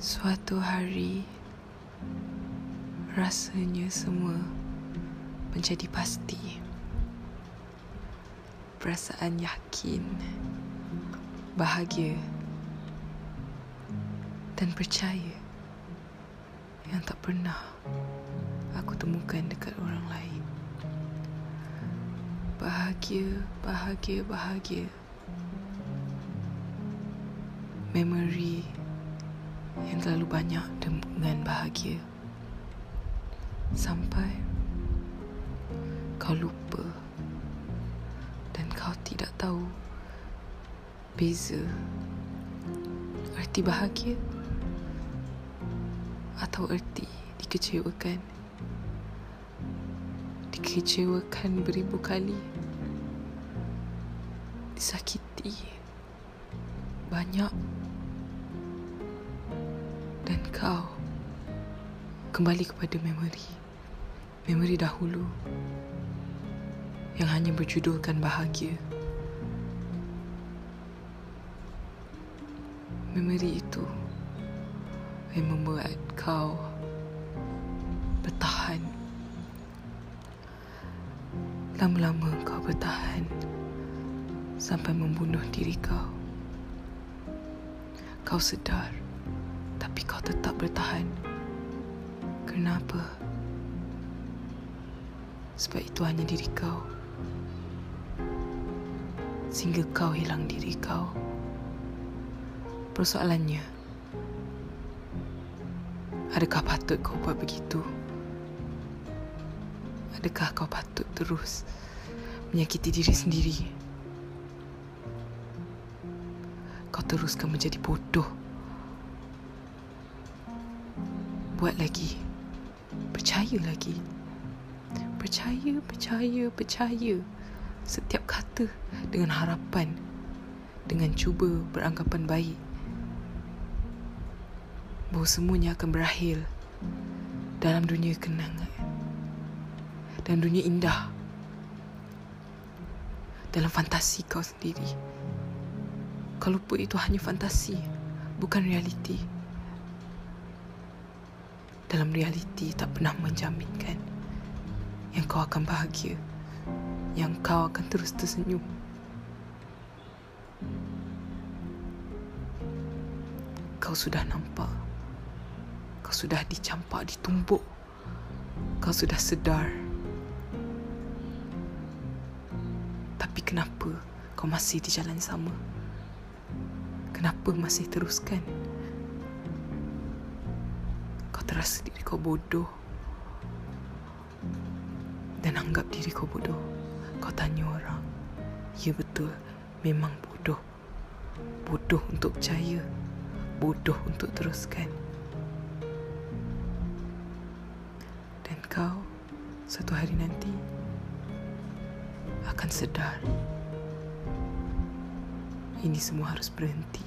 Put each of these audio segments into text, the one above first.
Suatu hari rasanya semua menjadi pasti. Perasaan yakin, bahagia dan percaya yang tak pernah aku temukan dekat orang lain. Bahagia, bahagia, bahagia. Memory yang terlalu banyak dengan bahagia. Sampai kau lupa dan kau tidak tahu beza erti bahagia atau erti dikecewakan. Dikecewakan beribu kali. Disakiti banyak dan kau kembali kepada memori. Memori dahulu yang hanya berjudulkan bahagia. Memori itu yang membuat kau bertahan. Lama-lama kau bertahan sampai membunuh diri kau. Kau sedar tapi kau tetap bertahan. Kenapa? Sebab itu hanya diri kau. Sehingga kau hilang diri kau. Persoalannya, adakah patut kau buat begitu? Adakah kau patut terus menyakiti diri sendiri? Kau teruskan menjadi bodoh buat lagi. Percaya lagi. Percaya, percaya, percaya. Setiap kata dengan harapan. Dengan cuba beranggapan baik. Bahawa semuanya akan berakhir dalam dunia kenangan. Dan dunia indah. Dalam fantasi kau sendiri. Kau lupa itu hanya fantasi, bukan realiti dalam realiti tak pernah menjaminkan yang kau akan bahagia, yang kau akan terus tersenyum. Kau sudah nampak, kau sudah dicampak, ditumbuk, kau sudah sedar. Tapi kenapa kau masih di jalan sama? Kenapa masih teruskan? Terasa diri kau bodoh dan anggap diri kau bodoh. Kau tanya orang, ya betul, memang bodoh. Bodoh untuk percaya, bodoh untuk teruskan. Dan kau satu hari nanti akan sedar ini semua harus berhenti.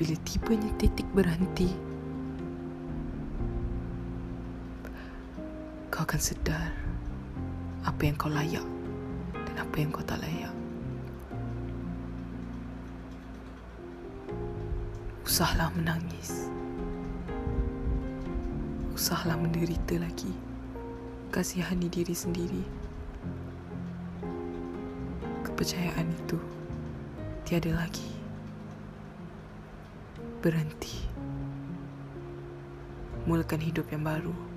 Bila tibanya titik berhenti, kau akan sedar apa yang kau layak dan apa yang kau tak layak. Usahlah menangis. Usahlah menderita lagi. Kasihani diri sendiri. Kepercayaan itu tiada lagi. Berhenti. Mulakan hidup yang baru.